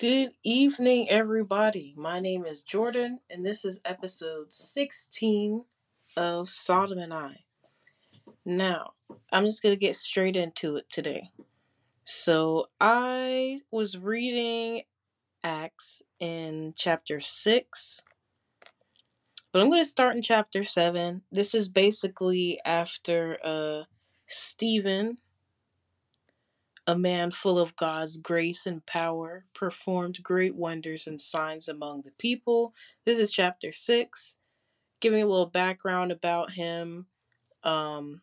Good evening, everybody. My name is Jordan, and this is episode 16 of Sodom and I. Now, I'm just going to get straight into it today. So, I was reading Acts in chapter 6, but I'm going to start in chapter 7. This is basically after uh, Stephen a man full of God's grace and power, performed great wonders and signs among the people. This is chapter 6, giving a little background about him. Um,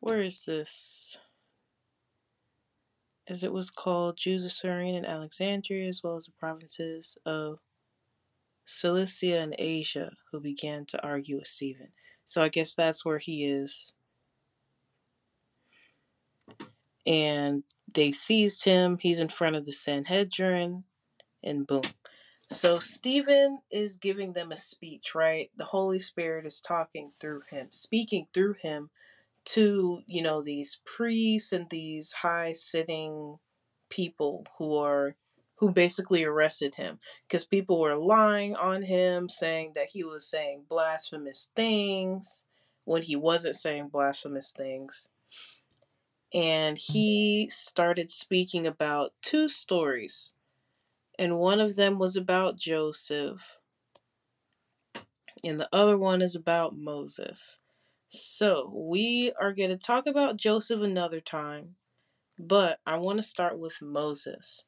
where is this? As it was called, Jews of Cyrene and Alexandria, as well as the provinces of Cilicia and Asia, who began to argue with Stephen. So I guess that's where he is and they seized him. He's in front of the Sanhedrin, and boom. So Stephen is giving them a speech, right? The Holy Spirit is talking through him, speaking through him to, you know, these priests and these high sitting people who are who basically arrested him because people were lying on him saying that he was saying blasphemous things when he wasn't saying blasphemous things and he started speaking about two stories. And one of them was about Joseph, and the other one is about Moses. So, we are going to talk about Joseph another time, but I want to start with Moses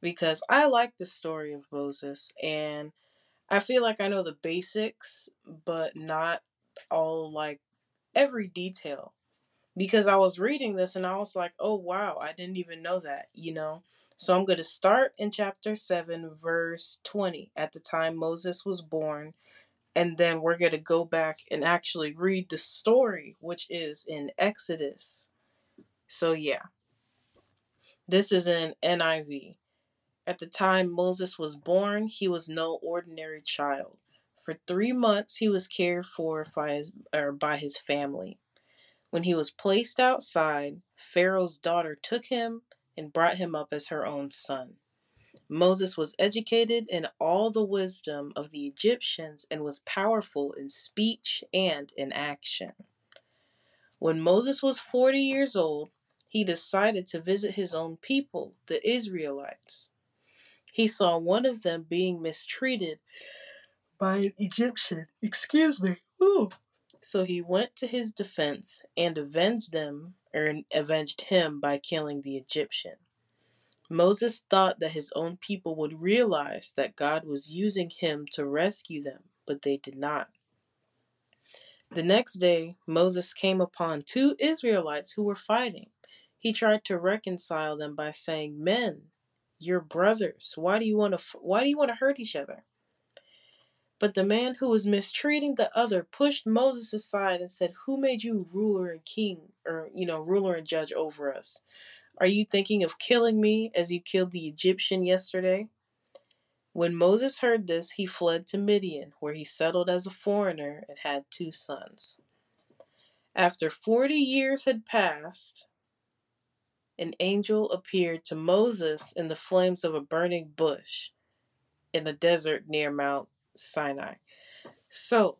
because I like the story of Moses and I feel like I know the basics, but not all like every detail because I was reading this and I was like, oh wow, I didn't even know that, you know? So I'm going to start in chapter 7, verse 20, at the time Moses was born. And then we're going to go back and actually read the story, which is in Exodus. So, yeah, this is in NIV. At the time Moses was born, he was no ordinary child. For three months, he was cared for by his, by his family. When he was placed outside, Pharaoh's daughter took him and brought him up as her own son. Moses was educated in all the wisdom of the Egyptians and was powerful in speech and in action. When Moses was 40 years old, he decided to visit his own people, the Israelites. He saw one of them being mistreated by an Egyptian. Excuse me. Ooh. So he went to his defense and avenged them, or avenged him by killing the Egyptian. Moses thought that his own people would realize that God was using him to rescue them, but they did not. The next day, Moses came upon two Israelites who were fighting. He tried to reconcile them by saying, "Men, you're brothers. Why do you want to why do you want to hurt each other?" But the man who was mistreating the other pushed Moses aside and said, Who made you ruler and king, or, you know, ruler and judge over us? Are you thinking of killing me as you killed the Egyptian yesterday? When Moses heard this, he fled to Midian, where he settled as a foreigner and had two sons. After 40 years had passed, an angel appeared to Moses in the flames of a burning bush in the desert near Mount Sinai. So,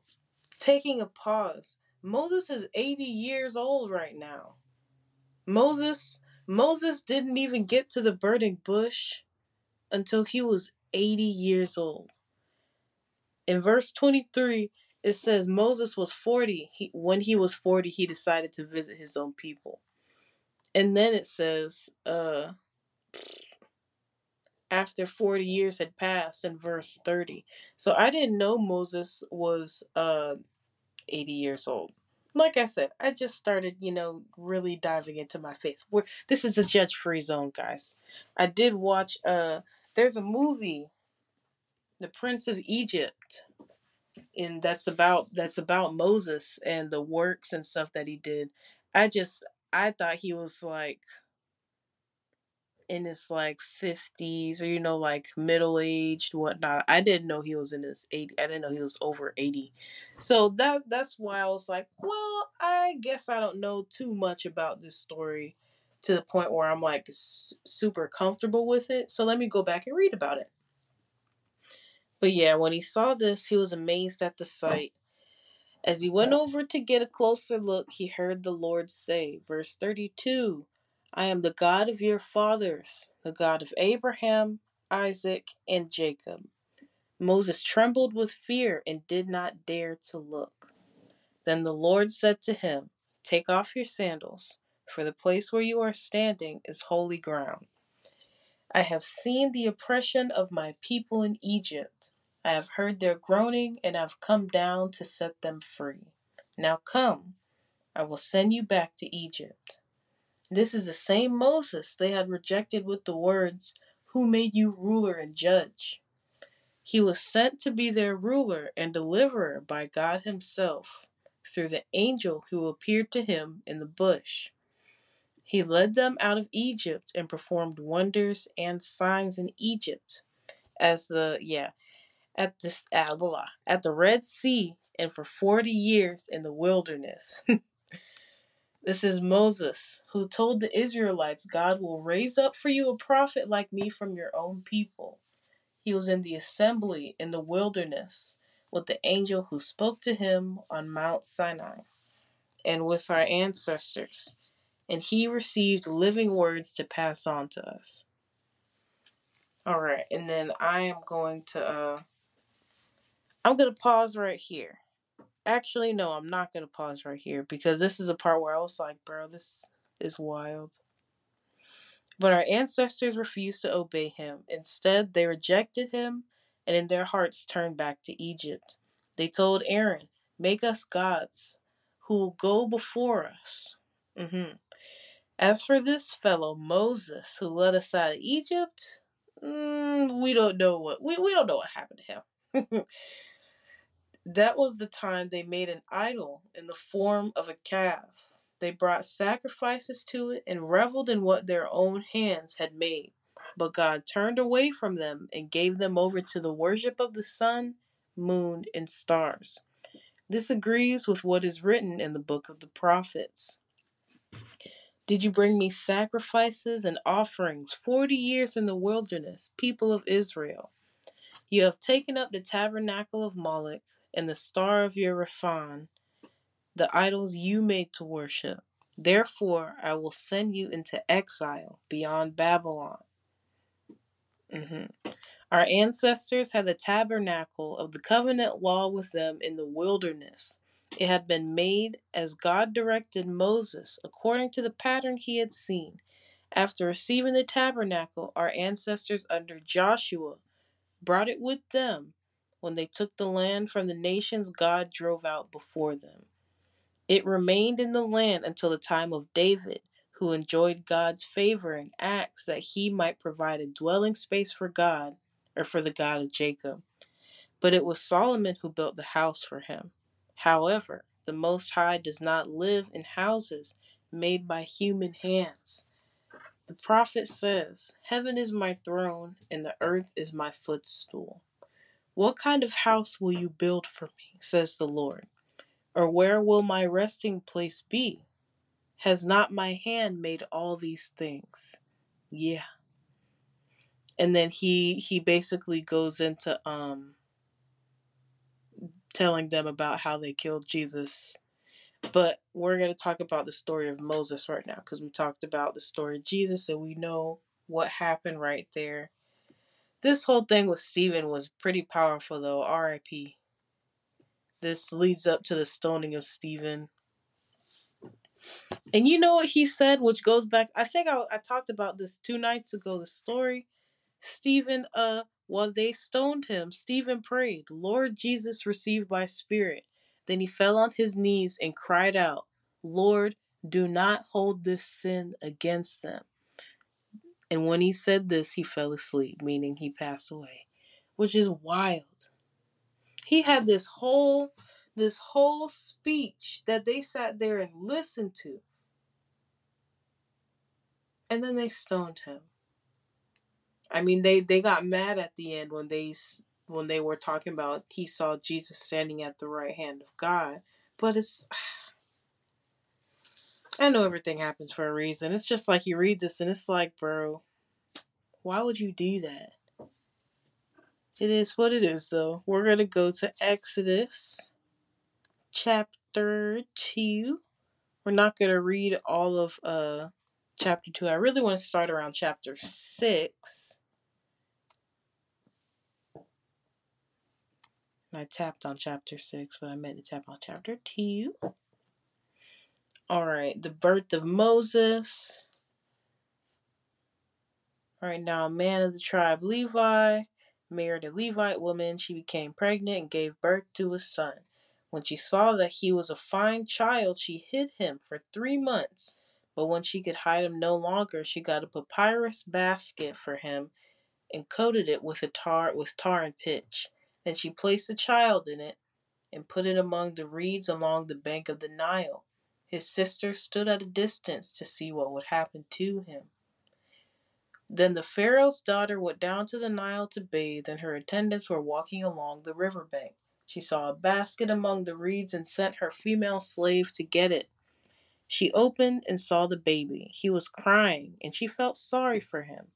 taking a pause, Moses is 80 years old right now. Moses Moses didn't even get to the burning bush until he was 80 years old. In verse 23, it says Moses was 40. He, when he was 40, he decided to visit his own people. And then it says, uh, after 40 years had passed in verse 30. So I didn't know Moses was uh 80 years old. Like I said, I just started, you know, really diving into my faith. We're, this is a judge-free zone, guys. I did watch uh there's a movie The Prince of Egypt and that's about that's about Moses and the works and stuff that he did. I just I thought he was like in his like 50s or you know like middle aged whatnot i didn't know he was in his 80 i didn't know he was over 80 so that that's why i was like well i guess i don't know too much about this story to the point where I'm like super comfortable with it. So let me go back and read about it. But yeah, when he saw this, he was amazed at the sight. As he went over to get a closer look, he heard the Lord say, verse 32 I am the God of your fathers, the God of Abraham, Isaac, and Jacob. Moses trembled with fear and did not dare to look. Then the Lord said to him, Take off your sandals, for the place where you are standing is holy ground. I have seen the oppression of my people in Egypt. I have heard their groaning and I have come down to set them free. Now come, I will send you back to Egypt. This is the same Moses they had rejected with the words, Who made you ruler and judge? He was sent to be their ruler and deliverer by God Himself through the angel who appeared to him in the bush. He led them out of Egypt and performed wonders and signs in Egypt, as the yeah, at this uh, at the Red Sea and for forty years in the wilderness. this is Moses who told the Israelites, "God will raise up for you a prophet like me from your own people." He was in the assembly in the wilderness with the angel who spoke to him on Mount Sinai and with our ancestors and he received living words to pass on to us. All right, and then I am going to uh I'm going to pause right here. Actually, no, I'm not going to pause right here because this is a part where I was like, bro, this is wild. But our ancestors refused to obey him. Instead, they rejected him and in their hearts turned back to Egypt. They told Aaron, Make us gods who will go before us. Mm-hmm. As for this fellow Moses who led us out of Egypt, mm, we don't know what we, we don't know what happened to him. that was the time they made an idol in the form of a calf. They brought sacrifices to it and reveled in what their own hands had made. But God turned away from them and gave them over to the worship of the sun, moon, and stars. This agrees with what is written in the book of the prophets. Did you bring me sacrifices and offerings forty years in the wilderness, people of Israel? You have taken up the tabernacle of Moloch and the star of your Rephan, the idols you made to worship. Therefore, I will send you into exile beyond Babylon. Mm-hmm. Our ancestors had the tabernacle of the covenant law with them in the wilderness. It had been made as God directed Moses, according to the pattern he had seen. After receiving the tabernacle, our ancestors under Joshua brought it with them when they took the land from the nations God drove out before them. It remained in the land until the time of David, who enjoyed God's favor and asked that he might provide a dwelling space for God, or for the God of Jacob. But it was Solomon who built the house for him. However, the Most High does not live in houses made by human hands. The prophet says, Heaven is my throne, and the earth is my footstool. What kind of house will you build for me, says the Lord? Or where will my resting place be? Has not my hand made all these things? Yeah. And then he he basically goes into um telling them about how they killed Jesus. But we're going to talk about the story of Moses right now because we talked about the story of Jesus and we know what happened right there. This whole thing with Stephen was pretty powerful though. RIP. This leads up to the stoning of Stephen. And you know what he said, which goes back, I think I, I talked about this two nights ago, the story. Stephen uh while they stoned him, Stephen prayed, Lord Jesus, receive my spirit. Then he fell on his knees and cried out, Lord, do not hold this sin against them. And when he said this, he fell asleep, meaning he passed away, which is wild. He had this whole this whole speech that they sat there and listened to. And then they stoned him. I mean, they they got mad at the end when they when they were talking about he saw Jesus standing at the right hand of God, but it's I know everything happens for a reason. It's just like you read this and it's like, bro, why would you do that? It is what it is, though. We're going to go to Exodus chapter 2. We're not going to read all of uh, chapter 2. I really want to start around chapter 6. And I tapped on chapter 6, but I meant to tap on chapter 2. All right, the birth of Moses. All right, now a man of the tribe Levi married a Levite woman. She became pregnant and gave birth to a son. When she saw that he was a fine child, she hid him for three months. But when she could hide him no longer, she got a papyrus basket for him and coated it with tar with tar and pitch. Then she placed the child in it and put it among the reeds along the bank of the Nile. His sister stood at a distance to see what would happen to him. Then the Pharaoh's daughter went down to the Nile to bathe, and her attendants were walking along the river bank. She saw a basket among the reeds and sent her female slave to get it. She opened and saw the baby. He was crying, and she felt sorry for him.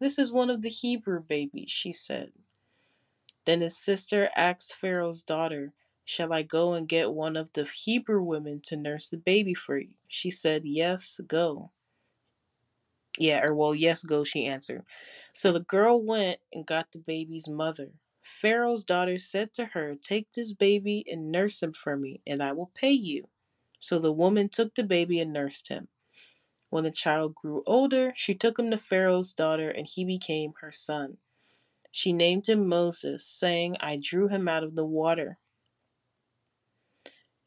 This is one of the Hebrew babies, she said. Then his sister asked Pharaoh's daughter, Shall I go and get one of the Hebrew women to nurse the baby for you? She said, Yes, go. Yeah, or well, yes, go, she answered. So the girl went and got the baby's mother. Pharaoh's daughter said to her, Take this baby and nurse him for me, and I will pay you. So the woman took the baby and nursed him. When the child grew older, she took him to Pharaoh's daughter, and he became her son. She named him Moses, saying, I drew him out of the water.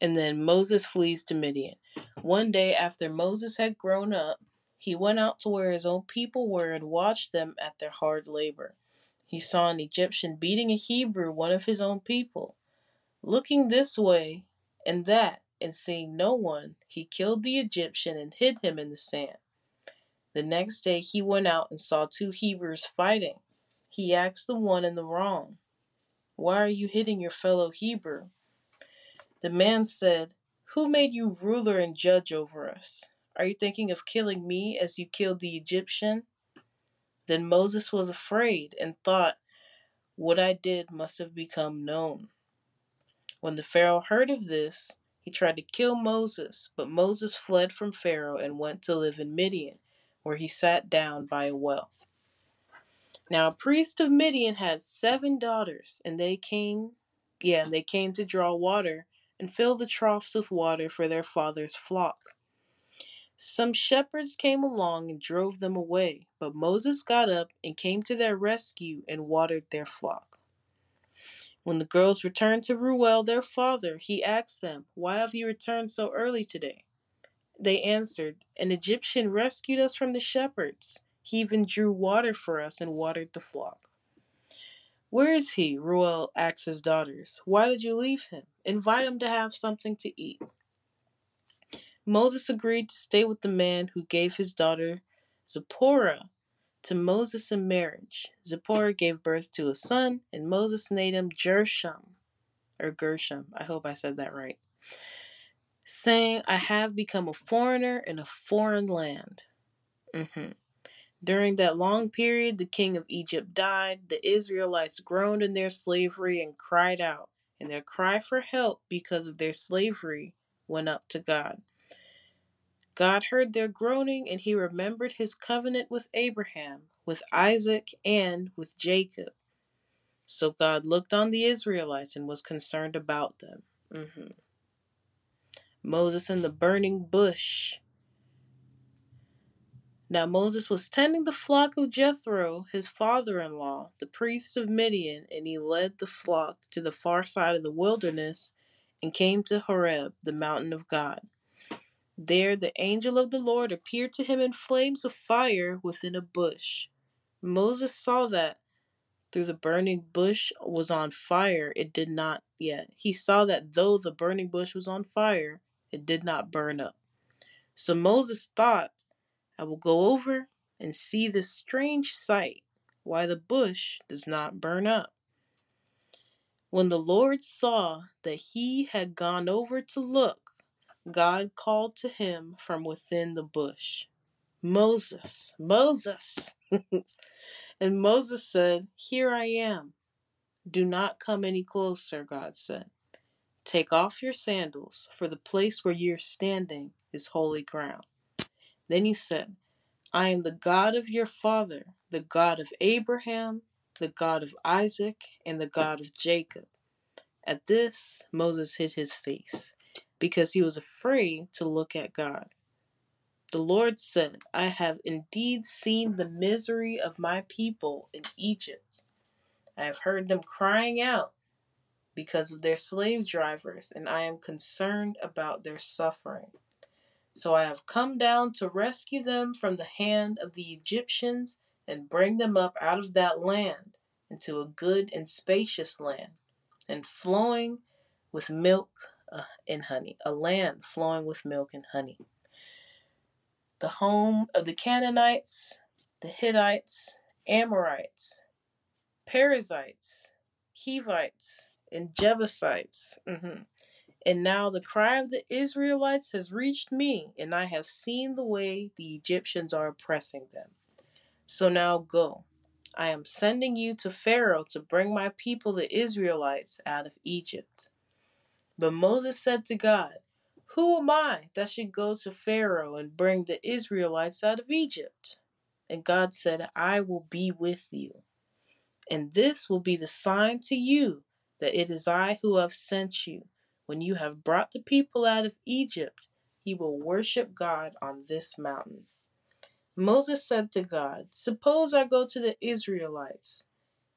And then Moses flees to Midian. One day after Moses had grown up, he went out to where his own people were and watched them at their hard labor. He saw an Egyptian beating a Hebrew, one of his own people. Looking this way and that, and seeing no one, he killed the Egyptian and hid him in the sand. The next day he went out and saw two Hebrews fighting. He asked the one in the wrong, Why are you hitting your fellow Hebrew? The man said, Who made you ruler and judge over us? Are you thinking of killing me as you killed the Egyptian? Then Moses was afraid and thought, What I did must have become known. When the Pharaoh heard of this, he tried to kill Moses, but Moses fled from Pharaoh and went to live in Midian, where he sat down by a well. Now, a priest of Midian had seven daughters, and they came, yeah, and they came to draw water and fill the troughs with water for their father's flock. Some shepherds came along and drove them away, but Moses got up and came to their rescue and watered their flock. When the girls returned to Ruel, their father, he asked them, Why have you returned so early today? They answered, An Egyptian rescued us from the shepherds. He even drew water for us and watered the flock. Where is he? Ruel asked his daughters. Why did you leave him? Invite him to have something to eat. Moses agreed to stay with the man who gave his daughter Zipporah to Moses in marriage. Zipporah gave birth to a son, and Moses named him Gershom, or Gershom. I hope I said that right. Saying, I have become a foreigner in a foreign land. Mm-hmm. During that long period, the king of Egypt died. The Israelites groaned in their slavery and cried out, and their cry for help because of their slavery went up to God. God heard their groaning, and he remembered his covenant with Abraham, with Isaac, and with Jacob. So God looked on the Israelites and was concerned about them. Mm-hmm. Moses in the burning bush. Now Moses was tending the flock of Jethro, his father in law, the priest of Midian, and he led the flock to the far side of the wilderness and came to Horeb, the mountain of God. There the angel of the Lord appeared to him in flames of fire within a bush. Moses saw that through the burning bush was on fire, it did not yet. He saw that though the burning bush was on fire, it did not burn up. So Moses thought, I will go over and see this strange sight, why the bush does not burn up. When the Lord saw that he had gone over to look, God called to him from within the bush, Moses, Moses. and Moses said, Here I am. Do not come any closer, God said. Take off your sandals, for the place where you're standing is holy ground. Then he said, I am the God of your father, the God of Abraham, the God of Isaac, and the God of Jacob. At this, Moses hid his face, because he was afraid to look at God. The Lord said, I have indeed seen the misery of my people in Egypt. I have heard them crying out because of their slave drivers, and I am concerned about their suffering. So I have come down to rescue them from the hand of the Egyptians and bring them up out of that land into a good and spacious land, and flowing with milk uh, and honey, a land flowing with milk and honey. The home of the Canaanites, the Hittites, Amorites, Perizzites, Hivites, and Jebusites. hmm And now the cry of the Israelites has reached me, and I have seen the way the Egyptians are oppressing them. So now go. I am sending you to Pharaoh to bring my people, the Israelites, out of Egypt. But Moses said to God, Who am I that should go to Pharaoh and bring the Israelites out of Egypt? And God said, I will be with you. And this will be the sign to you that it is I who have sent you. When you have brought the people out of Egypt, he will worship God on this mountain. Moses said to God, Suppose I go to the Israelites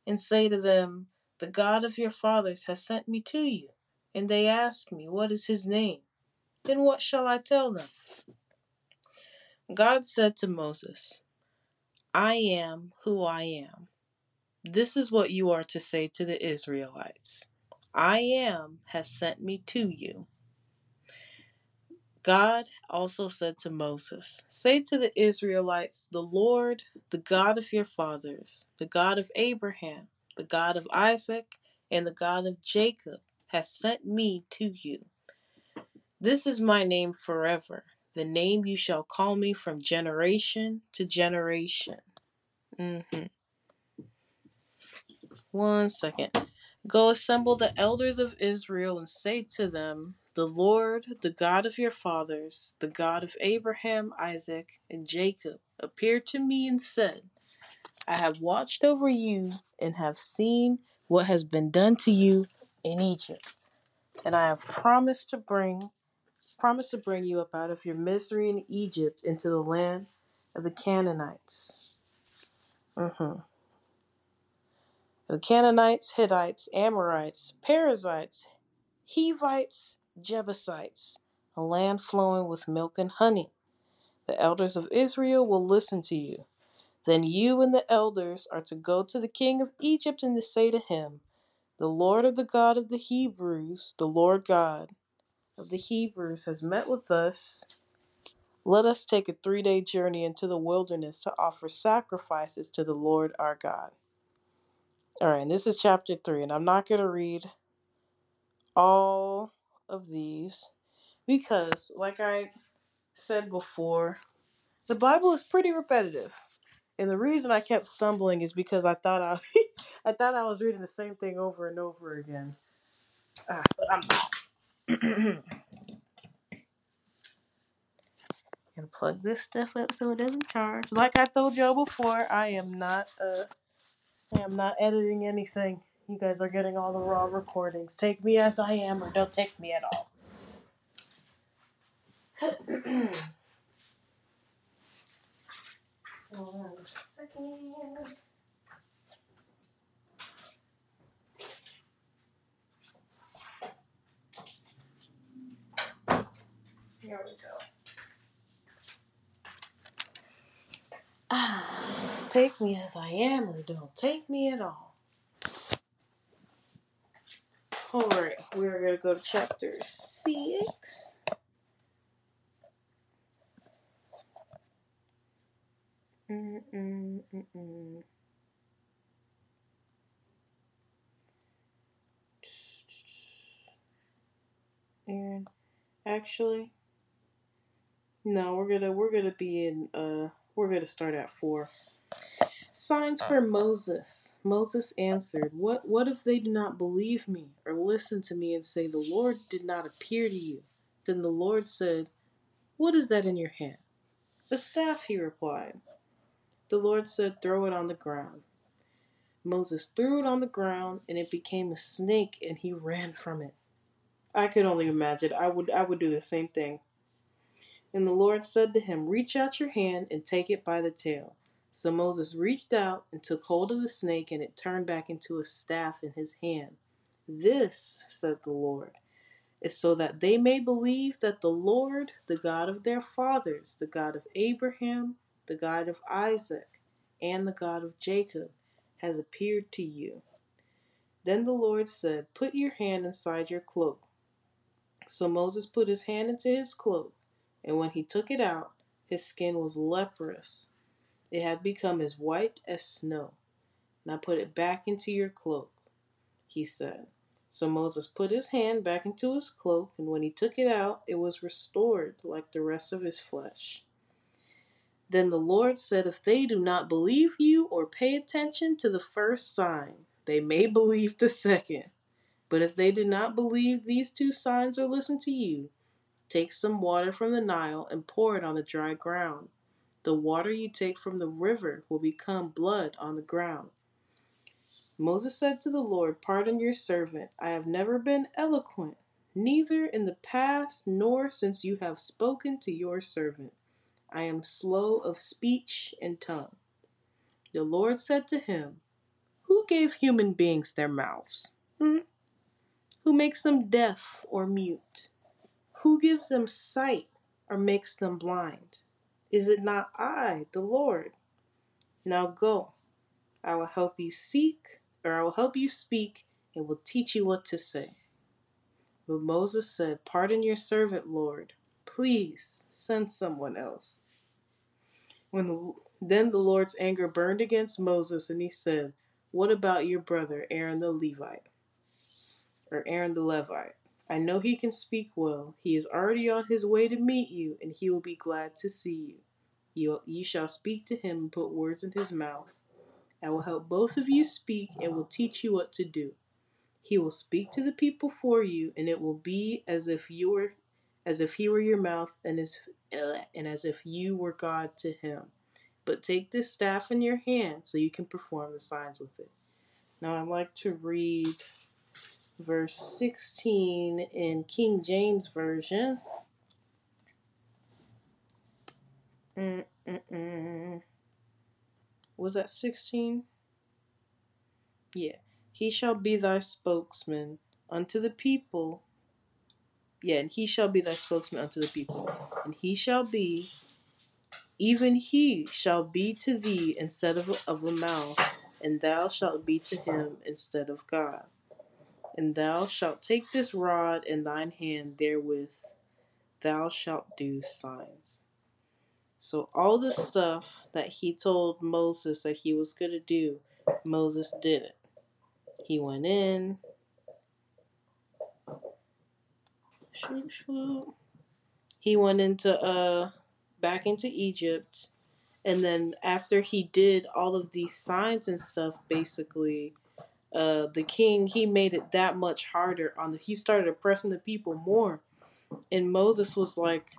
and say to them, The God of your fathers has sent me to you. And they ask me, What is his name? Then what shall I tell them? God said to Moses, I am who I am. This is what you are to say to the Israelites I am has sent me to you. God also said to Moses, Say to the Israelites, The Lord, the God of your fathers, the God of Abraham, the God of Isaac, and the God of Jacob, has sent me to you. This is my name forever, the name you shall call me from generation to generation. Mm-hmm. One second. Go assemble the elders of Israel and say to them, The Lord, the God of your fathers, the God of Abraham, Isaac, and Jacob, appeared to me and said, I have watched over you and have seen what has been done to you in Egypt, and I have promised to bring promised to bring you up out of your misery in Egypt into the land of the Canaanites. Mhm. The Canaanites, Hittites, Amorites, Perizzites, Hivites, Jebusites, a land flowing with milk and honey. The elders of Israel will listen to you. Then you and the elders are to go to the king of Egypt and to say to him, The Lord of the God of the Hebrews, the Lord God of the Hebrews, has met with us. Let us take a three day journey into the wilderness to offer sacrifices to the Lord our God. All right, and this is chapter 3, and I'm not going to read all of these because, like I said before, the Bible is pretty repetitive. And the reason I kept stumbling is because I thought I, I thought I was reading the same thing over and over again. Ah, but I'm not. and plug this stuff up so it doesn't charge. Like I told y'all before, I am not uh I am not editing anything. You guys are getting all the raw recordings. Take me as I am or don't take me at all. Hold on a second. Here we go. Ah, take me as I am or don't take me at all. Alright, we're gonna go to chapter six. Mm-mm-mm-mm. And actually, No, we're gonna we're gonna be in uh we're gonna start at four. Signs for Moses. Moses answered, What what if they do not believe me or listen to me and say the Lord did not appear to you? Then the Lord said, What is that in your hand? A staff, he replied. The Lord said, Throw it on the ground. Moses threw it on the ground and it became a snake and he ran from it. I could only imagine. I would I would do the same thing. And the Lord said to him, Reach out your hand and take it by the tail. So Moses reached out and took hold of the snake, and it turned back into a staff in his hand. This, said the Lord, is so that they may believe that the Lord, the God of their fathers, the God of Abraham, the God of Isaac, and the God of Jacob, has appeared to you. Then the Lord said, Put your hand inside your cloak. So Moses put his hand into his cloak, and when he took it out, his skin was leprous it had become as white as snow. Now put it back into your cloak, he said. So Moses put his hand back into his cloak, and when he took it out, it was restored like the rest of his flesh. Then the Lord said, If they do not believe you or pay attention to the first sign, they may believe the second. But if they do not believe these two signs or listen to you, take some water from the Nile and pour it on the dry ground. The water you take from the river will become blood on the ground. Moses said to the Lord, Pardon your servant. I have never been eloquent, neither in the past nor since you have spoken to your servant. I am slow of speech and tongue. The Lord said to him, Who gave human beings their mouths? Hmm? Who makes them deaf or mute? Who gives them sight or makes them blind? Is it not I, the Lord? Now go. I will help you seek, or I will help you speak, and will teach you what to say. But Moses said, Pardon your servant, Lord. Please send someone else. When the, then the Lord's anger burned against Moses, and he said, What about your brother Aaron the Levite? Or Aaron the Levite? I know he can speak well. He is already on his way to meet you, and he will be glad to see you. You, you shall speak to him and put words in his mouth. I will help both of you speak and will teach you what to do. He will speak to the people for you, and it will be as if you were as if he were your mouth and as and as if you were God to him. But take this staff in your hand so you can perform the signs with it. Now I'd like to read verse 16 in King James Version. Mm-mm-mm. Was that 16? Yeah. He shall be thy spokesman unto the people. Yeah, and he shall be thy spokesman unto the people. And he shall be, even he shall be to thee instead of, of a mouth, and thou shalt be to him instead of God. And thou shalt take this rod in thine hand, therewith thou shalt do signs. So, all the stuff that he told Moses that he was going to do, Moses did it. He went in. He went into uh back into Egypt and then after he did all of these signs and stuff basically uh, the king he made it that much harder on the he started oppressing the people more. And moses was like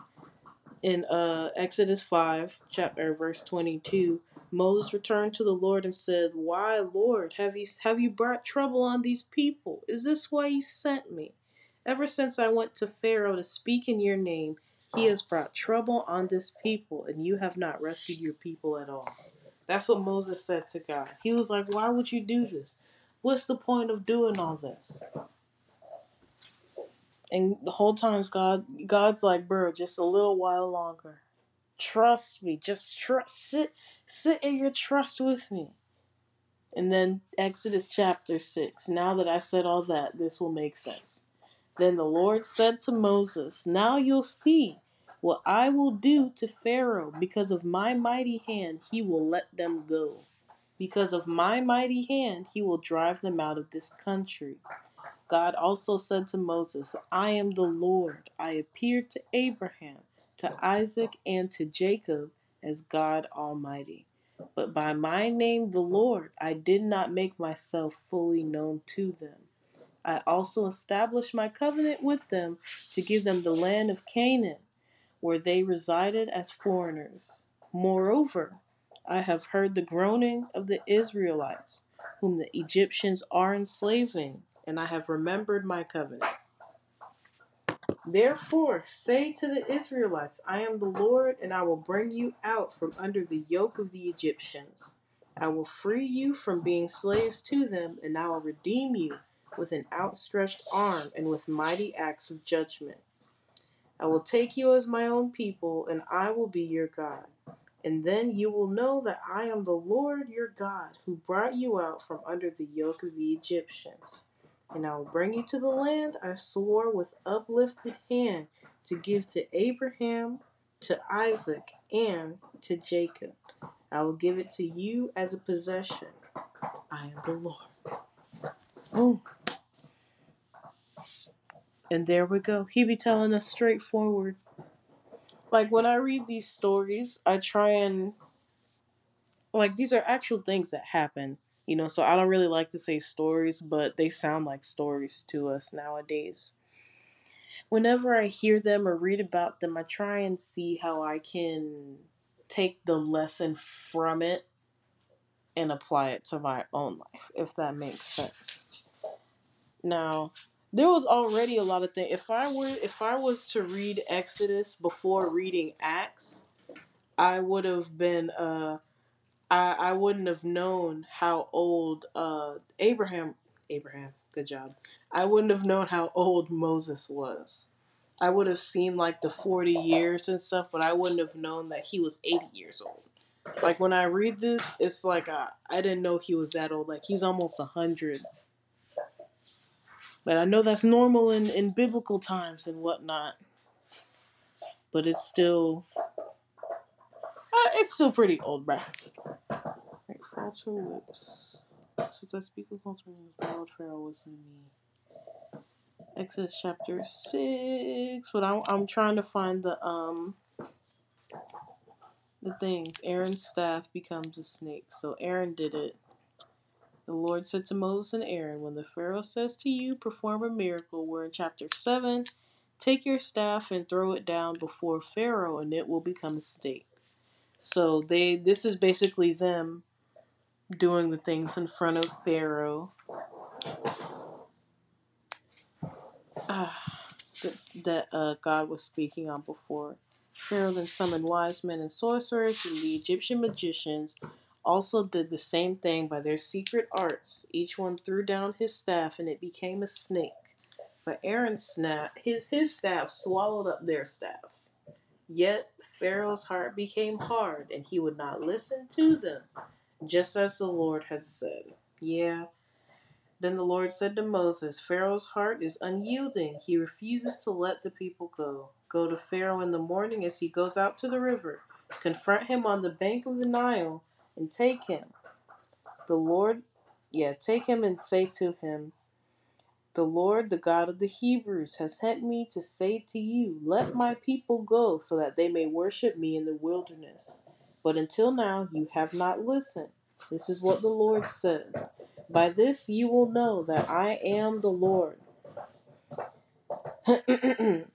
in uh, exodus 5 chapter verse 22 moses returned to the lord and said why lord have you have you brought trouble on these people? Is this why you sent me? Ever since i went to pharaoh to speak in your name he has brought trouble on this people and you have not rescued your people at all. That's what moses said to god. He was like why would you do this what's the point of doing all this? And the whole time's God God's like, bro, just a little while longer. Trust me. Just trust sit sit in your trust with me. And then Exodus chapter six. Now that I said all that, this will make sense. Then the Lord said to Moses, Now you'll see what I will do to Pharaoh because of my mighty hand, he will let them go. Because of my mighty hand, he will drive them out of this country. God also said to Moses, I am the Lord. I appeared to Abraham, to Isaac and to Jacob as God Almighty. But by my name, the Lord, I did not make myself fully known to them. I also established my covenant with them to give them the land of Canaan, where they resided as foreigners. Moreover, I have heard the groaning of the Israelites, whom the Egyptians are enslaving, and I have remembered my covenant. Therefore, say to the Israelites, I am the Lord, and I will bring you out from under the yoke of the Egyptians. I will free you from being slaves to them, and I will redeem you with an outstretched arm and with mighty acts of judgment. I will take you as my own people, and I will be your God. And then you will know that I am the Lord your God, who brought you out from under the yoke of the Egyptians. And I will bring you to the land I swore with uplifted hand to give to Abraham, to Isaac, and to Jacob. I will give it to you as a possession. I am the Lord. Boom. And there we go. He be telling us straightforward. Like when I read these stories, I try and like these are actual things that happen, you know, so I don't really like to say stories, but they sound like stories to us nowadays. Whenever I hear them or read about them, I try and see how I can take the lesson from it and apply it to my own life, if that makes sense. Now, there was already a lot of things. If I were, if I was to read Exodus before reading Acts, I would have been, uh, I I wouldn't have known how old uh Abraham, Abraham, good job. I wouldn't have known how old Moses was. I would have seen like the 40 years and stuff, but I wouldn't have known that he was 80 years old. Like when I read this, it's like uh, I didn't know he was that old. Like he's almost 100 but I know that's normal in, in biblical times and whatnot. But it's still, uh, it's still pretty old, bruh. Right, falter lips. Since I speak with falter lips, Lord Pharaoh listen to me. Exodus chapter six. But I'm I'm trying to find the um the things. Aaron's staff becomes a snake. So Aaron did it. The Lord said to Moses and Aaron, When the Pharaoh says to you, Perform a miracle, we're in chapter 7, take your staff and throw it down before Pharaoh, and it will become a snake. So they this is basically them doing the things in front of Pharaoh. Ah, that, that uh, God was speaking on before. Pharaoh then summoned wise men and sorcerers and the Egyptian magicians also did the same thing by their secret arts. Each one threw down his staff, and it became a snake. But Aaron's snap, his his staff swallowed up their staffs. Yet Pharaoh's heart became hard, and he would not listen to them, just as the Lord had said. Yeah. Then the Lord said to Moses, Pharaoh's heart is unyielding. He refuses to let the people go. Go to Pharaoh in the morning as he goes out to the river. Confront him on the bank of the Nile and take him. The Lord, yeah, take him and say to him, The Lord, the God of the Hebrews, has sent me to say to you, Let my people go, so that they may worship me in the wilderness. But until now you have not listened. This is what the Lord says. By this you will know that I am the Lord.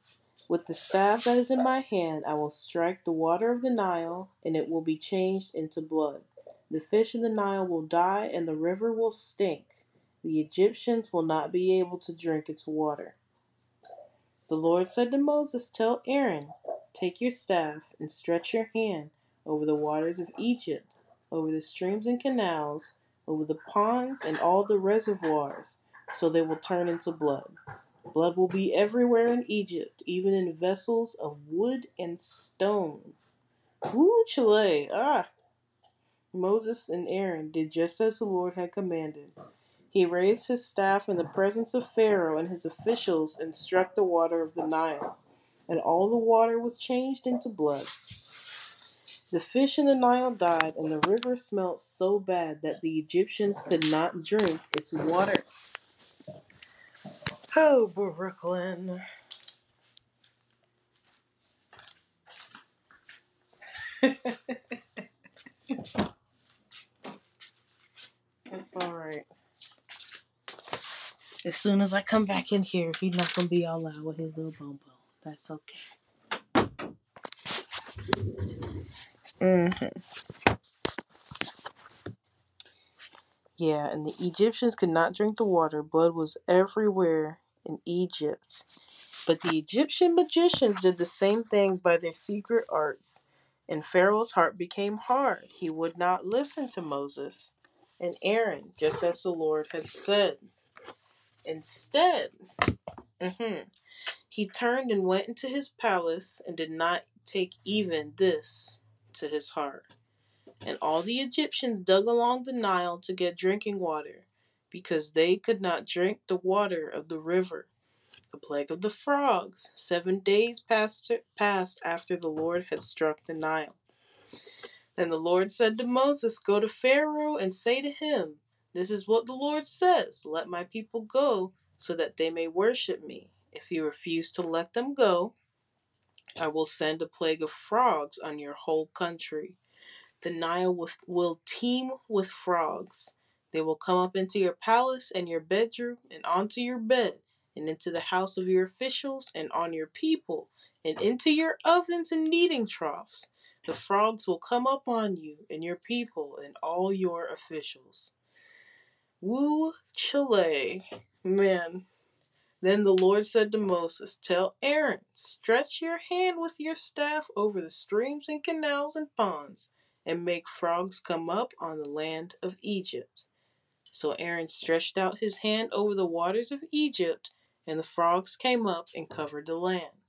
With the staff that is in my hand, I will strike the water of the Nile, and it will be changed into blood. The fish in the Nile will die, and the river will stink. The Egyptians will not be able to drink its water. The Lord said to Moses, Tell Aaron, Take your staff and stretch your hand over the waters of Egypt, over the streams and canals, over the ponds and all the reservoirs, so they will turn into blood. Blood will be everywhere in Egypt, even in vessels of wood and stone. Woo, Chile. Ah, Moses and Aaron did just as the Lord had commanded. He raised his staff in the presence of Pharaoh and his officials and struck the water of the Nile, and all the water was changed into blood. The fish in the Nile died, and the river smelt so bad that the Egyptians could not drink its water. Oh, Brooklyn. It's all right. As soon as I come back in here, he's not gonna be all loud with his little bum bum. That's okay. Mm-hmm. Yeah, and the Egyptians could not drink the water. Blood was everywhere in Egypt. But the Egyptian magicians did the same thing by their secret arts, and Pharaoh's heart became hard. He would not listen to Moses and Aaron, just as the Lord had said. Instead, mhm, he turned and went into his palace and did not take even this to his heart. And all the Egyptians dug along the Nile to get drinking water, because they could not drink the water of the river. The plague of the frogs. Seven days passed, passed after the Lord had struck the Nile. Then the Lord said to Moses, Go to Pharaoh and say to him, This is what the Lord says Let my people go, so that they may worship me. If you refuse to let them go, I will send a plague of frogs on your whole country. The Nile will, will teem with frogs. They will come up into your palace and your bedroom and onto your bed and into the house of your officials and on your people and into your ovens and kneading troughs. The frogs will come up on you and your people and all your officials. Woo Chile. Man. Then the Lord said to Moses, Tell Aaron, stretch your hand with your staff over the streams and canals and ponds, and make frogs come up on the land of Egypt. So Aaron stretched out his hand over the waters of Egypt, and the frogs came up and covered the land.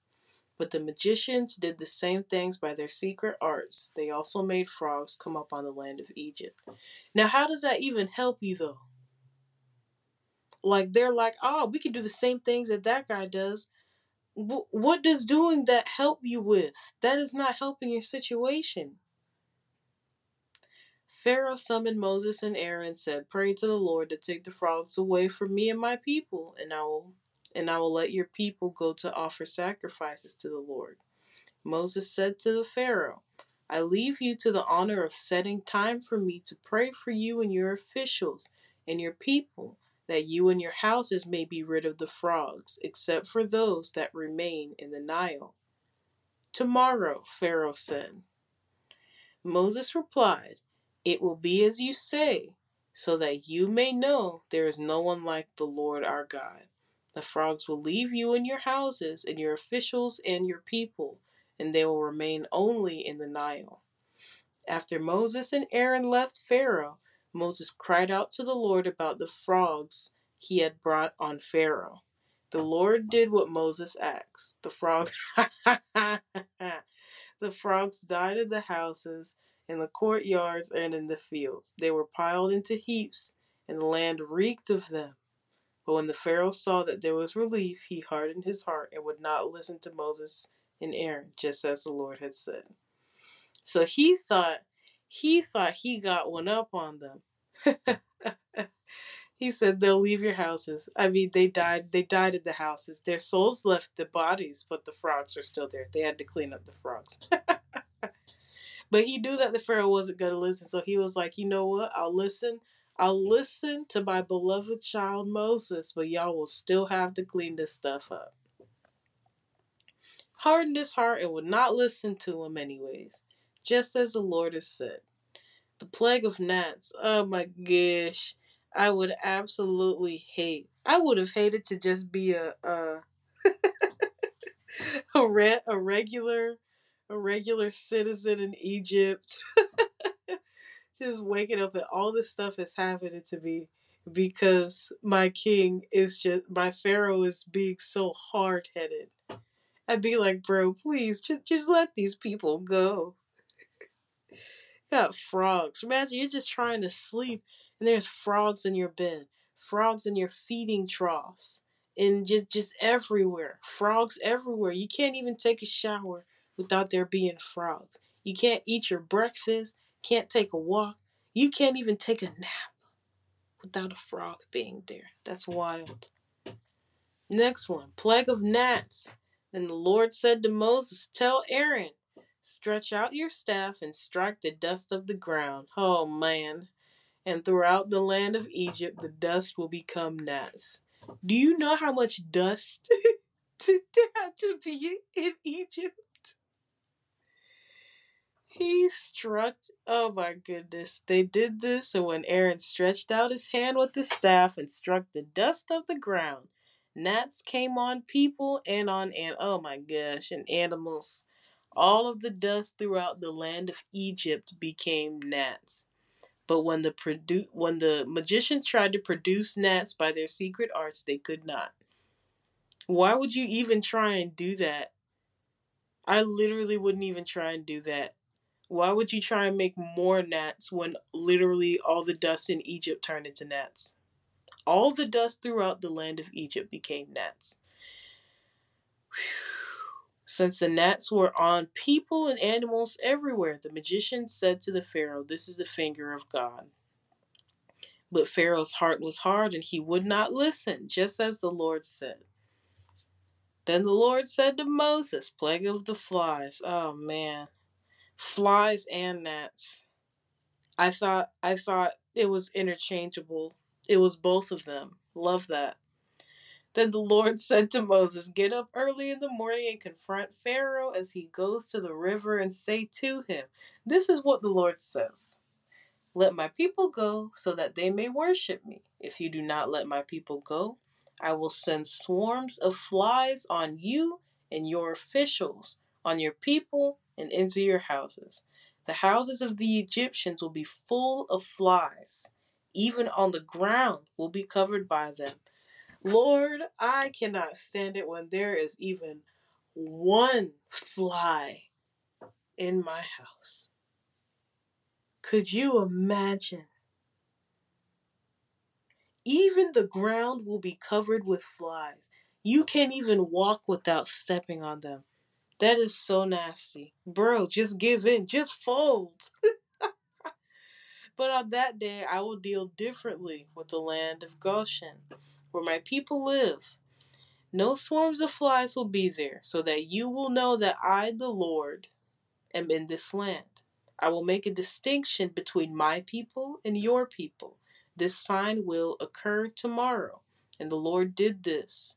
But the magicians did the same things by their secret arts. They also made frogs come up on the land of Egypt. Now, how does that even help you, though? Like, they're like, oh, we can do the same things that that guy does. what does doing that help you with? That is not helping your situation. Pharaoh summoned Moses and Aaron and said, Pray to the Lord to take the frogs away from me and my people, and I will and I will let your people go to offer sacrifices to the Lord. Moses said to the Pharaoh, I leave you to the honor of setting time for me to pray for you and your officials and your people, that you and your houses may be rid of the frogs, except for those that remain in the Nile. Tomorrow, Pharaoh said. Moses replied, It will be as you say, so that you may know there is no one like the Lord our God. The frogs will leave you and your houses, and your officials and your people, and they will remain only in the Nile. After Moses and Aaron left Pharaoh, Moses cried out to the Lord about the frogs he had brought on Pharaoh. The Lord did what Moses asked. The frogs The frogs died in the houses, in the courtyards, and in the fields. They were piled into heaps, and the land reeked of them. But when the Pharaoh saw that there was relief, he hardened his heart and would not listen to Moses and Aaron, just as the Lord had said. So he thought he thought he got one up on them. he said they'll leave your houses. I mean they died they died in the houses. Their souls left the bodies, but the frogs are still there. They had to clean up the frogs. but he knew that the Pharaoh wasn't gonna listen, so he was like, you know what? I'll listen I'll listen to my beloved child Moses, but y'all will still have to clean this stuff up. Hardened his heart and would not listen to him, anyways, just as the Lord has said. The plague of gnats, oh my gosh, I would absolutely hate. I would have hated to just be a a a, re- a regular a regular citizen in Egypt. just waking up and all this stuff is happening to me because my king is just my pharaoh is being so hard headed. I'd be like, bro, please just just let these people go. Got frogs. Imagine you're just trying to sleep and there's frogs in your bed, frogs in your feeding troughs, and just just everywhere. Frogs everywhere. You can't even take a shower without there being frogs. You can't eat your breakfast can't take a walk. You can't even take a nap without a frog being there. That's wild. Next one plague of gnats. Then the Lord said to Moses, Tell Aaron, Stretch out your staff and strike the dust of the ground. Oh man. And throughout the land of Egypt, the dust will become gnats. Do you know how much dust there had to be in Egypt? He struck. Oh my goodness. They did this, and when Aaron stretched out his hand with his staff and struck the dust of the ground, gnats came on people and on and oh my gosh, and animals. All of the dust throughout the land of Egypt became gnats. But when the produ- when the magicians tried to produce gnats by their secret arts, they could not. Why would you even try and do that? I literally wouldn't even try and do that. Why would you try and make more gnats when literally all the dust in Egypt turned into gnats? All the dust throughout the land of Egypt became gnats. Since the gnats were on people and animals everywhere, the magician said to the Pharaoh, This is the finger of God. But Pharaoh's heart was hard and he would not listen, just as the Lord said. Then the Lord said to Moses, Plague of the flies. Oh man. Flies and gnats. I thought I thought it was interchangeable. It was both of them. Love that. Then the Lord said to Moses, Get up early in the morning and confront Pharaoh as he goes to the river and say to him, This is what the Lord says Let my people go so that they may worship me. If you do not let my people go, I will send swarms of flies on you and your officials, on your people, and into your houses. The houses of the Egyptians will be full of flies. Even on the ground will be covered by them. Lord, I cannot stand it when there is even one fly in my house. Could you imagine? Even the ground will be covered with flies. You can't even walk without stepping on them. That is so nasty. Bro, just give in. Just fold. but on that day, I will deal differently with the land of Goshen where my people live. No swarms of flies will be there, so that you will know that I, the Lord, am in this land. I will make a distinction between my people and your people. This sign will occur tomorrow. And the Lord did this.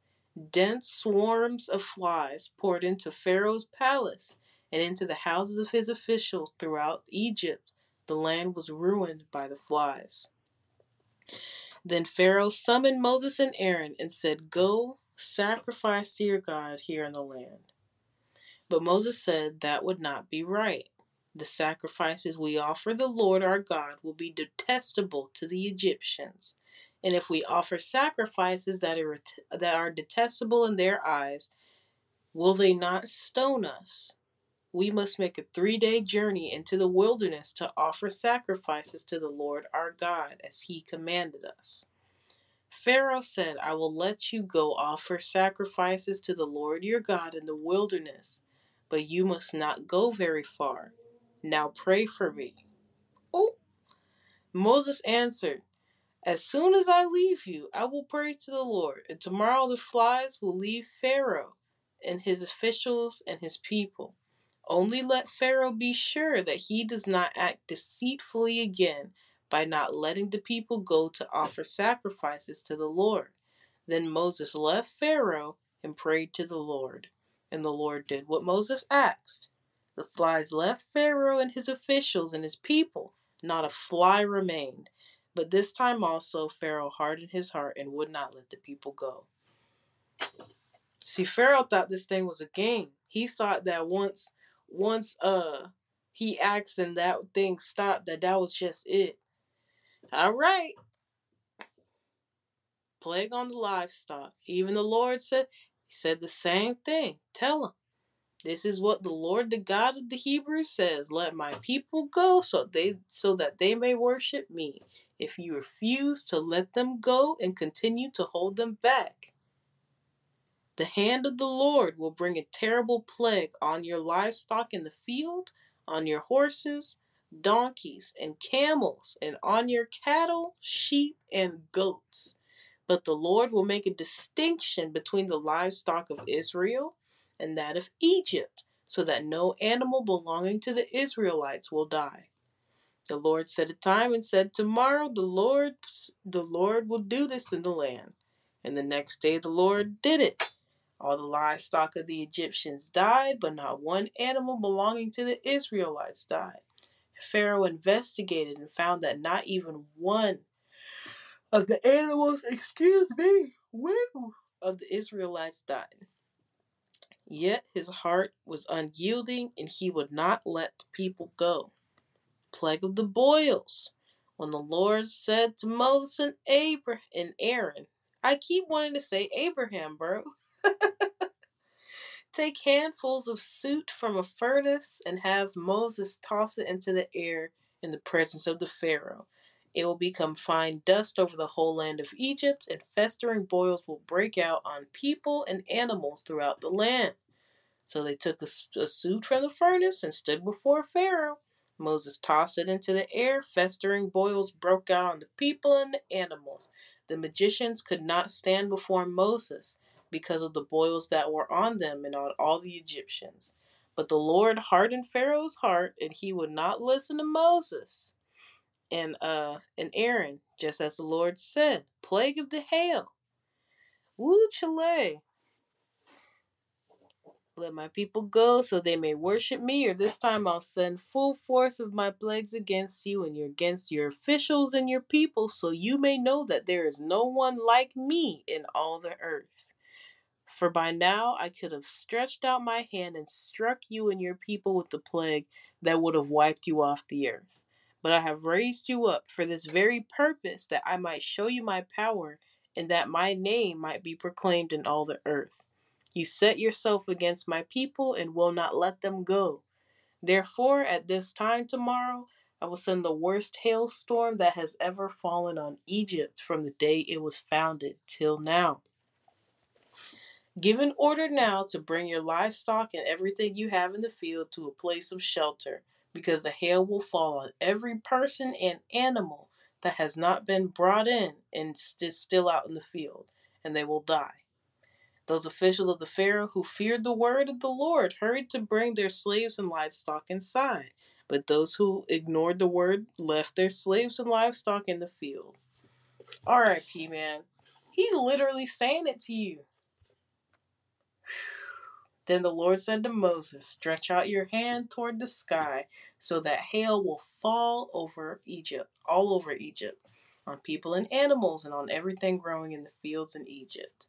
Dense swarms of flies poured into Pharaoh's palace and into the houses of his officials throughout Egypt. The land was ruined by the flies. Then Pharaoh summoned Moses and Aaron and said, Go sacrifice to your God here in the land. But Moses said that would not be right. The sacrifices we offer the Lord our God will be detestable to the Egyptians. And if we offer sacrifices that are, that are detestable in their eyes, will they not stone us? We must make a three day journey into the wilderness to offer sacrifices to the Lord our God as he commanded us. Pharaoh said, I will let you go offer sacrifices to the Lord your God in the wilderness, but you must not go very far. Now pray for me. Oh, Moses answered, As soon as I leave you, I will pray to the Lord, and tomorrow the flies will leave Pharaoh and his officials and his people. Only let Pharaoh be sure that he does not act deceitfully again by not letting the people go to offer sacrifices to the Lord. Then Moses left Pharaoh and prayed to the Lord. And the Lord did what Moses asked. The flies left Pharaoh and his officials and his people. Not a fly remained. But this time also Pharaoh hardened his heart and would not let the people go. See, Pharaoh thought this thing was a game. He thought that once once uh he acts and that thing stopped that that was just it. All right. Plague on the livestock. Even the lord said he said the same thing. Tell him this is what the lord the god of the hebrews says let my people go so they so that they may worship me if you refuse to let them go and continue to hold them back the hand of the Lord will bring a terrible plague on your livestock in the field, on your horses, donkeys, and camels, and on your cattle, sheep, and goats. But the Lord will make a distinction between the livestock of Israel and that of Egypt, so that no animal belonging to the Israelites will die. The Lord set a time and said, Tomorrow the Lord the Lord will do this in the land. And the next day the Lord did it. All the livestock of the Egyptians died, but not one animal belonging to the Israelites died. Pharaoh investigated and found that not even one of the animals, excuse me, woo, of the Israelites died. Yet his heart was unyielding and he would not let the people go. Plague of the boils. When the Lord said to Moses and Abraham and Aaron, I keep wanting to say Abraham, bro. Take handfuls of soot from a furnace and have Moses toss it into the air in the presence of the Pharaoh. It will become fine dust over the whole land of Egypt, and festering boils will break out on people and animals throughout the land. So they took a, a soot from the furnace and stood before Pharaoh. Moses tossed it into the air. Festering boils broke out on the people and the animals. The magicians could not stand before Moses because of the boils that were on them and on all the Egyptians. But the Lord hardened Pharaoh's heart, and he would not listen to Moses and uh and Aaron, just as the Lord said. Plague of the hail. Woo Chile. Let my people go so they may worship me, or this time I'll send full force of my plagues against you and against your officials and your people, so you may know that there is no one like me in all the earth. For by now I could have stretched out my hand and struck you and your people with the plague that would have wiped you off the earth. But I have raised you up for this very purpose, that I might show you my power, and that my name might be proclaimed in all the earth. You set yourself against my people and will not let them go. Therefore, at this time tomorrow, I will send the worst hailstorm that has ever fallen on Egypt from the day it was founded till now. Give an order now to bring your livestock and everything you have in the field to a place of shelter, because the hail will fall on every person and animal that has not been brought in and is still out in the field, and they will die. Those officials of the Pharaoh who feared the word of the Lord hurried to bring their slaves and livestock inside, but those who ignored the word left their slaves and livestock in the field. R.I.P. man. He's literally saying it to you. Then the Lord said to Moses, Stretch out your hand toward the sky, so that hail will fall over Egypt, all over Egypt, on people and animals, and on everything growing in the fields in Egypt.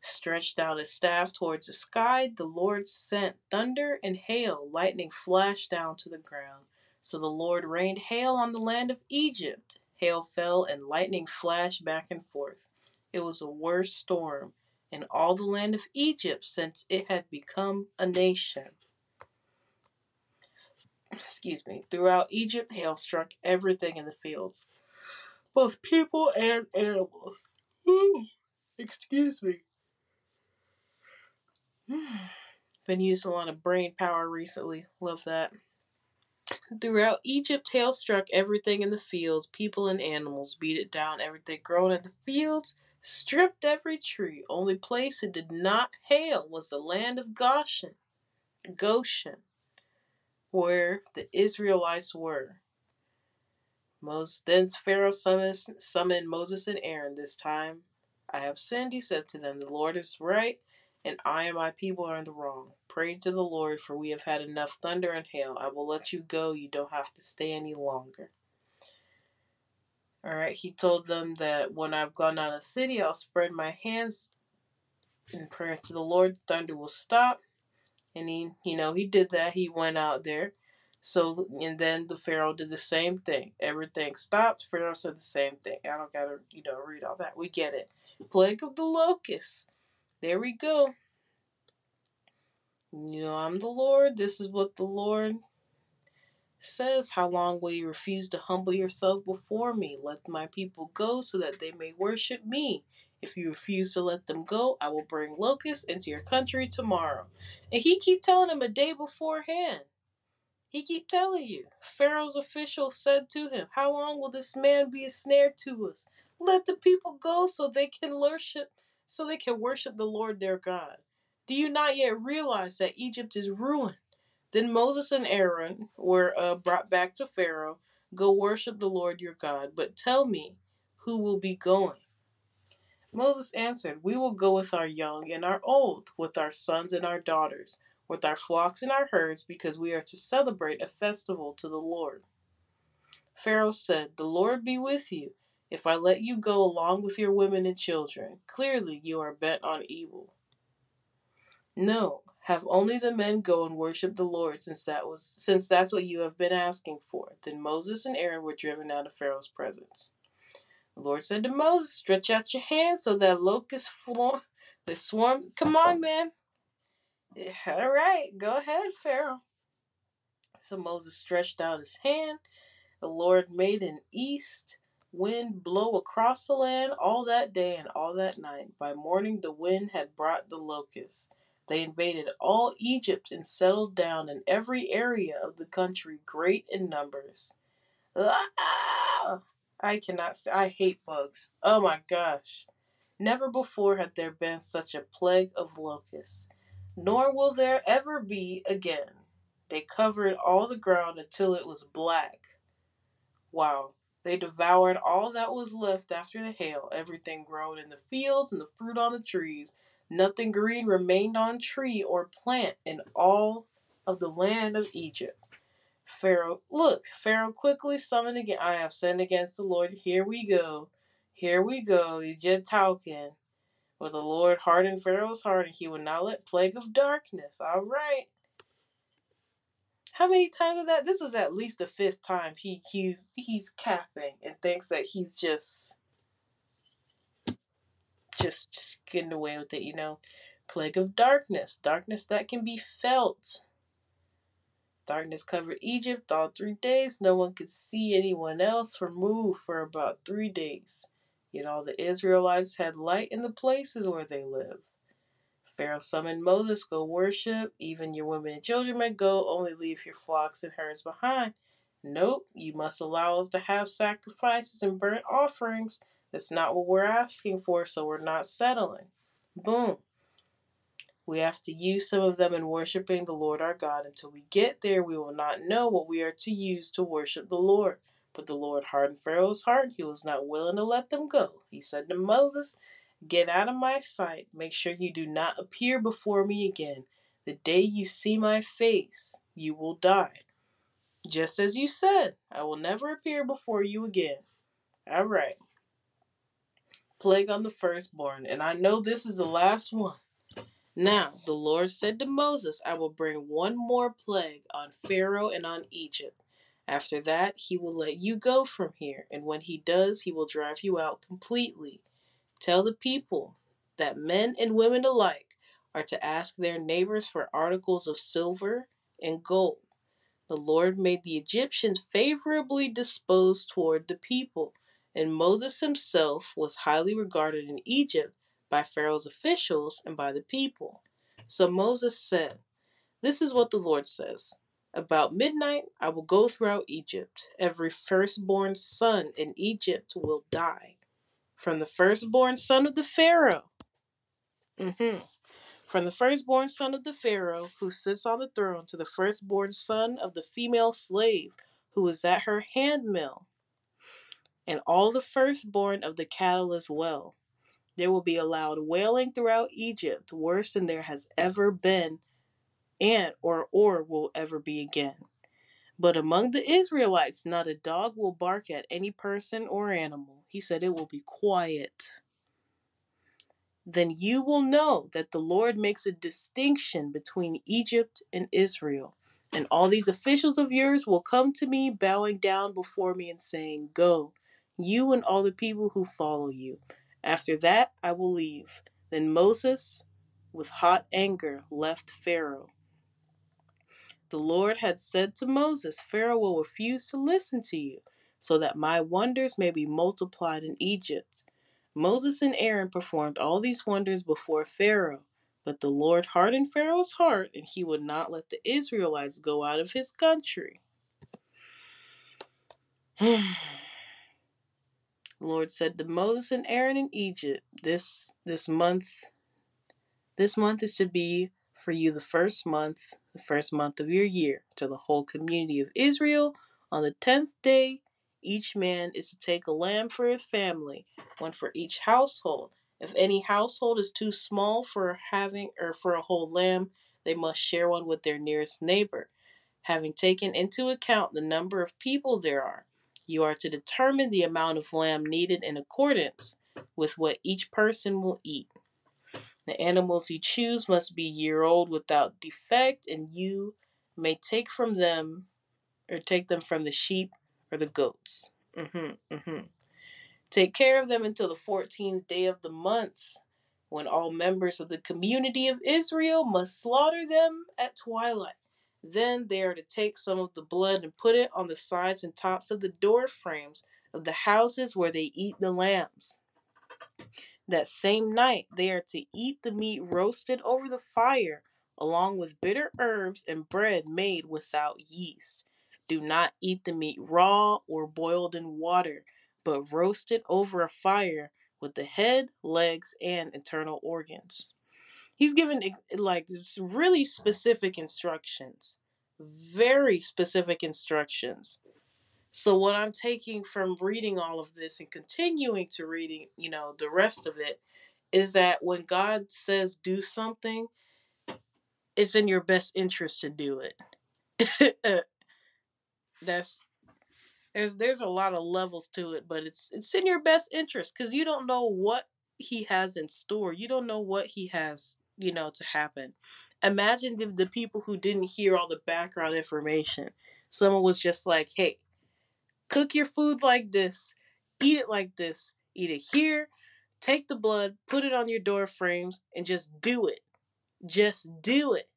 Stretched out his staff towards the sky, the Lord sent thunder and hail, lightning flashed down to the ground. So the Lord rained hail on the land of Egypt. Hail fell and lightning flashed back and forth. It was the worst storm in all the land of Egypt since it had become a nation. Excuse me. Throughout Egypt, hail struck everything in the fields, both people and animals. Ooh, excuse me. Been using a lot of brain power recently. Love that. Throughout Egypt, hail struck everything in the fields, people and animals, beat it down, everything growing in the fields, stripped every tree. Only place it did not hail was the land of Goshen, Goshen, where the Israelites were. Moses, then Pharaoh summoned, summoned Moses and Aaron. This time I have sinned, he said to them. The Lord is right, and I and my people are in the wrong. Pray to the Lord, for we have had enough thunder and hail. I will let you go. You don't have to stay any longer. All right, he told them that when I've gone out of the city, I'll spread my hands in prayer to the Lord. Thunder will stop. And he, you know, he did that. He went out there. So, and then the Pharaoh did the same thing. Everything stopped. Pharaoh said the same thing. I don't gotta, you know, read all that. We get it. Plague of the locusts. There we go. You know, I'm the Lord. This is what the Lord says, How long will you refuse to humble yourself before me? Let my people go so that they may worship me. If you refuse to let them go, I will bring locusts into your country tomorrow. And he keep telling him a day beforehand. He keep telling you. Pharaoh's officials said to him, How long will this man be a snare to us? Let the people go so they can worship so they can worship the Lord their God. Do you not yet realize that Egypt is ruined? Then Moses and Aaron were uh, brought back to Pharaoh. Go worship the Lord your God, but tell me who will be going. Moses answered, We will go with our young and our old, with our sons and our daughters, with our flocks and our herds, because we are to celebrate a festival to the Lord. Pharaoh said, The Lord be with you. If I let you go along with your women and children, clearly you are bent on evil. No, have only the men go and worship the Lord, since that was since that's what you have been asking for. Then Moses and Aaron were driven out of Pharaoh's presence. The Lord said to Moses, Stretch out your hand so that locusts floor the swarm come on, man. All right, go ahead, Pharaoh. So Moses stretched out his hand. The Lord made an east wind blow across the land all that day and all that night. By morning, the wind had brought the locusts. They invaded all Egypt and settled down in every area of the country, great in numbers. Ah! I cannot. I hate bugs. Oh my gosh. Never before had there been such a plague of locusts, nor will there ever be again. They covered all the ground until it was black. Wow. They devoured all that was left after the hail, everything grown in the fields and the fruit on the trees, Nothing green remained on tree or plant in all of the land of Egypt. Pharaoh, look, Pharaoh quickly summoned again. I have sinned against the Lord. Here we go. Here we go. He's just talking. But the Lord hardened Pharaoh's heart and he would not let plague of darkness. All right. How many times was that? This was at least the fifth time he he's he's capping and thinks that he's just just getting away with it, you know. Plague of darkness, darkness that can be felt. Darkness covered Egypt all three days. No one could see anyone else or move for about three days. Yet all the Israelites had light in the places where they lived. Pharaoh summoned Moses, Go worship. Even your women and children may go, only leave your flocks and herds behind. Nope, you must allow us to have sacrifices and burnt offerings that's not what we're asking for, so we're not settling. Boom. We have to use some of them in worshiping the Lord our God. Until we get there, we will not know what we are to use to worship the Lord. But the Lord hardened Pharaoh's heart. He was not willing to let them go. He said to Moses, Get out of my sight. Make sure you do not appear before me again. The day you see my face, you will die. Just as you said, I will never appear before you again. All right plague on the firstborn, and I know this is the last one. Now the Lord said to Moses, I will bring one more plague on Pharaoh and on Egypt. After that, he will let you go from here, and when he does, he will drive you out completely. Tell the people that men and women alike are to ask their neighbors for articles of silver and gold. The Lord made the Egyptians favorably disposed toward the people and Moses himself was highly regarded in Egypt by Pharaoh's officials and by the people. So Moses said, This is what the Lord says. About midnight I will go throughout Egypt. Every firstborn son in Egypt will die. From the firstborn son of the Pharaoh. Mm-hmm. From the firstborn son of the Pharaoh who sits on the throne to the firstborn son of the female slave who is at her handmill and all the firstborn of the cattle as well. There will be a loud wailing throughout Egypt, worse than there has ever been, and or or will ever be again. But among the Israelites, not a dog will bark at any person or animal. He said it will be quiet. Then you will know that the Lord makes a distinction between Egypt and Israel. And all these officials of yours will come to me, bowing down before me and saying, Go, you and all the people who follow you. After that, I will leave. Then Moses, with hot anger, left Pharaoh. The Lord had said to Moses, Pharaoh will refuse to listen to you, so that my wonders may be multiplied in Egypt. Moses and Aaron performed all these wonders before Pharaoh, but the Lord hardened Pharaoh's heart, and he would not let the Israelites go out of his country. The Lord said to Moses and Aaron in Egypt, This this month This month is to be for you the first month, the first month of your year, to the whole community of Israel. On the tenth day, each man is to take a lamb for his family, one for each household. If any household is too small for having or for a whole lamb, they must share one with their nearest neighbor. Having taken into account the number of people there are, you are to determine the amount of lamb needed in accordance with what each person will eat. The animals you choose must be year old without defect, and you may take from them or take them from the sheep or the goats. Mm-hmm, mm-hmm. Take care of them until the 14th day of the month, when all members of the community of Israel must slaughter them at twilight. Then they are to take some of the blood and put it on the sides and tops of the door frames of the houses where they eat the lambs. That same night they are to eat the meat roasted over the fire, along with bitter herbs and bread made without yeast. Do not eat the meat raw or boiled in water, but roast it over a fire with the head, legs, and internal organs. He's given like really specific instructions, very specific instructions. So what I'm taking from reading all of this and continuing to reading, you know, the rest of it is that when God says do something, it's in your best interest to do it. That's there's there's a lot of levels to it, but it's it's in your best interest cuz you don't know what he has in store. You don't know what he has, you know, to happen. Imagine the, the people who didn't hear all the background information. Someone was just like, "Hey, cook your food like this, eat it like this, eat it here, take the blood, put it on your door frames, and just do it. Just do it.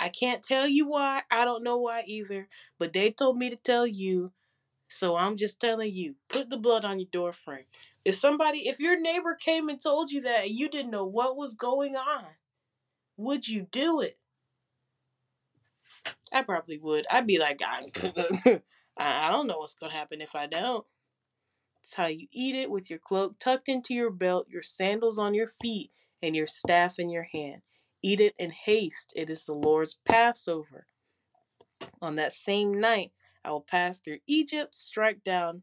I can't tell you why. I don't know why either. But they told me to tell you. So I'm just telling you, put the blood on your door frame. If somebody, if your neighbor came and told you that and you didn't know what was going on, would you do it? I probably would. I'd be like, I, I don't know what's going to happen if I don't. It's how you eat it with your cloak tucked into your belt, your sandals on your feet, and your staff in your hand. Eat it in haste. It is the Lord's Passover. On that same night, I will pass through Egypt, strike down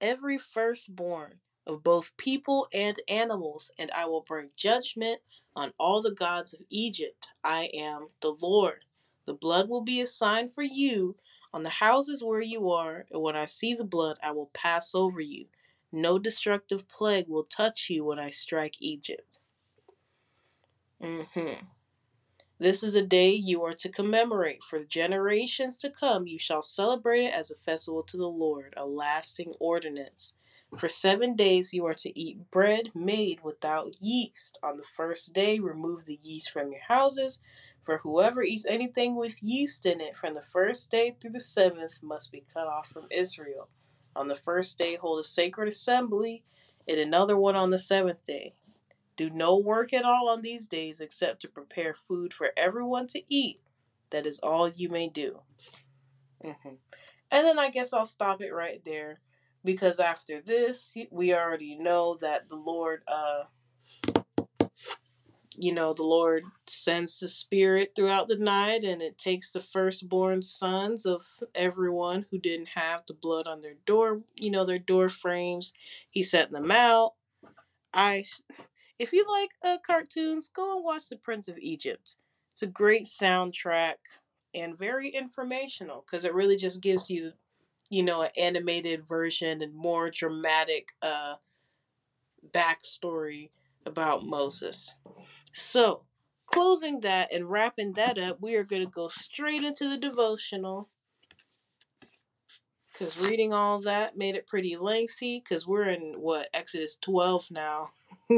every firstborn of both people and animals, and I will bring judgment on all the gods of Egypt. I am the Lord. The blood will be a sign for you on the houses where you are, and when I see the blood, I will pass over you. No destructive plague will touch you when I strike Egypt. Mm-hmm. This is a day you are to commemorate. For generations to come, you shall celebrate it as a festival to the Lord, a lasting ordinance. For seven days you are to eat bread made without yeast. On the first day, remove the yeast from your houses. For whoever eats anything with yeast in it from the first day through the seventh must be cut off from Israel. On the first day, hold a sacred assembly, and another one on the seventh day. Do no work at all on these days except to prepare food for everyone to eat. That is all you may do. Mm-hmm. And then I guess I'll stop it right there because after this, we already know that the Lord, uh, you know, the Lord sends the Spirit throughout the night and it takes the firstborn sons of everyone who didn't have the blood on their door, you know, their door frames. He sent them out. I, if you like uh, cartoons, go and watch The Prince of Egypt. It's a great soundtrack and very informational because it really just gives you you know, an animated version and more dramatic uh, backstory about Moses. So, closing that and wrapping that up, we are going to go straight into the devotional. Because reading all that made it pretty lengthy. Because we're in what, Exodus 12 now.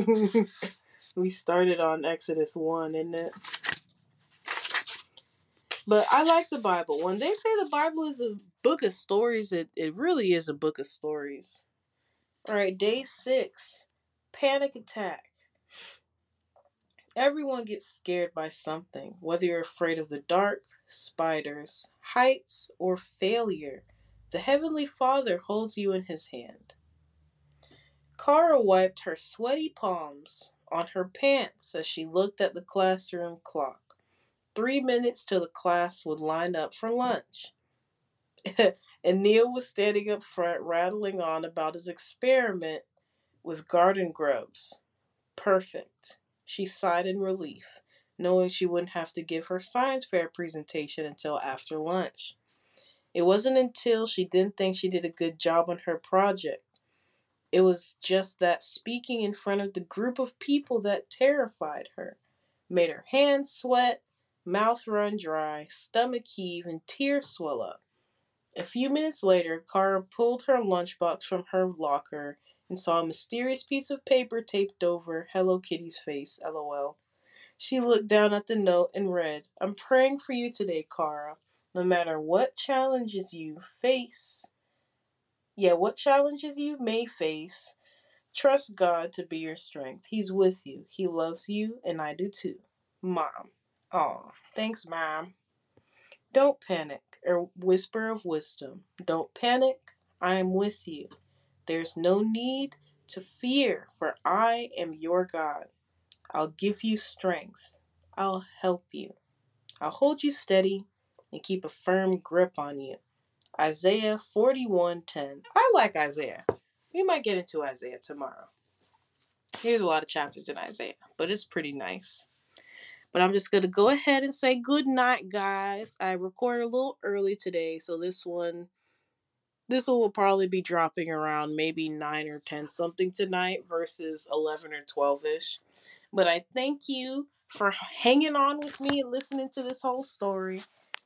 we started on Exodus 1, isn't it? But I like the Bible. When they say the Bible is a book of stories, it, it really is a book of stories. All right, day six panic attack. Everyone gets scared by something, whether you're afraid of the dark, spiders, heights, or failure. The Heavenly Father holds you in His hand. Kara wiped her sweaty palms on her pants as she looked at the classroom clock. Three minutes till the class would line up for lunch. and Neil was standing up front, rattling on about his experiment with garden grubs. Perfect. She sighed in relief, knowing she wouldn't have to give her science fair presentation until after lunch. It wasn't until she didn't think she did a good job on her project. It was just that speaking in front of the group of people that terrified her, made her hands sweat, mouth run dry, stomach heave, and tears swell up. A few minutes later, Kara pulled her lunchbox from her locker and saw a mysterious piece of paper taped over Hello Kitty's face, lol. She looked down at the note and read, I'm praying for you today, Kara. No matter what challenges you face, yeah, what challenges you may face, trust God to be your strength. He's with you. He loves you, and I do too. Mom. Aw, thanks, Mom. Don't panic, a whisper of wisdom. Don't panic, I am with you. There's no need to fear, for I am your God. I'll give you strength. I'll help you. I'll hold you steady and keep a firm grip on you. Isaiah 41:10. I like Isaiah. We might get into Isaiah tomorrow. Here's a lot of chapters in Isaiah, but it's pretty nice. But I'm just going to go ahead and say good night, guys. I recorded a little early today, so this one this one will probably be dropping around maybe 9 or 10 something tonight versus 11 or 12ish. But I thank you for hanging on with me and listening to this whole story.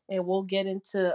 And we'll get into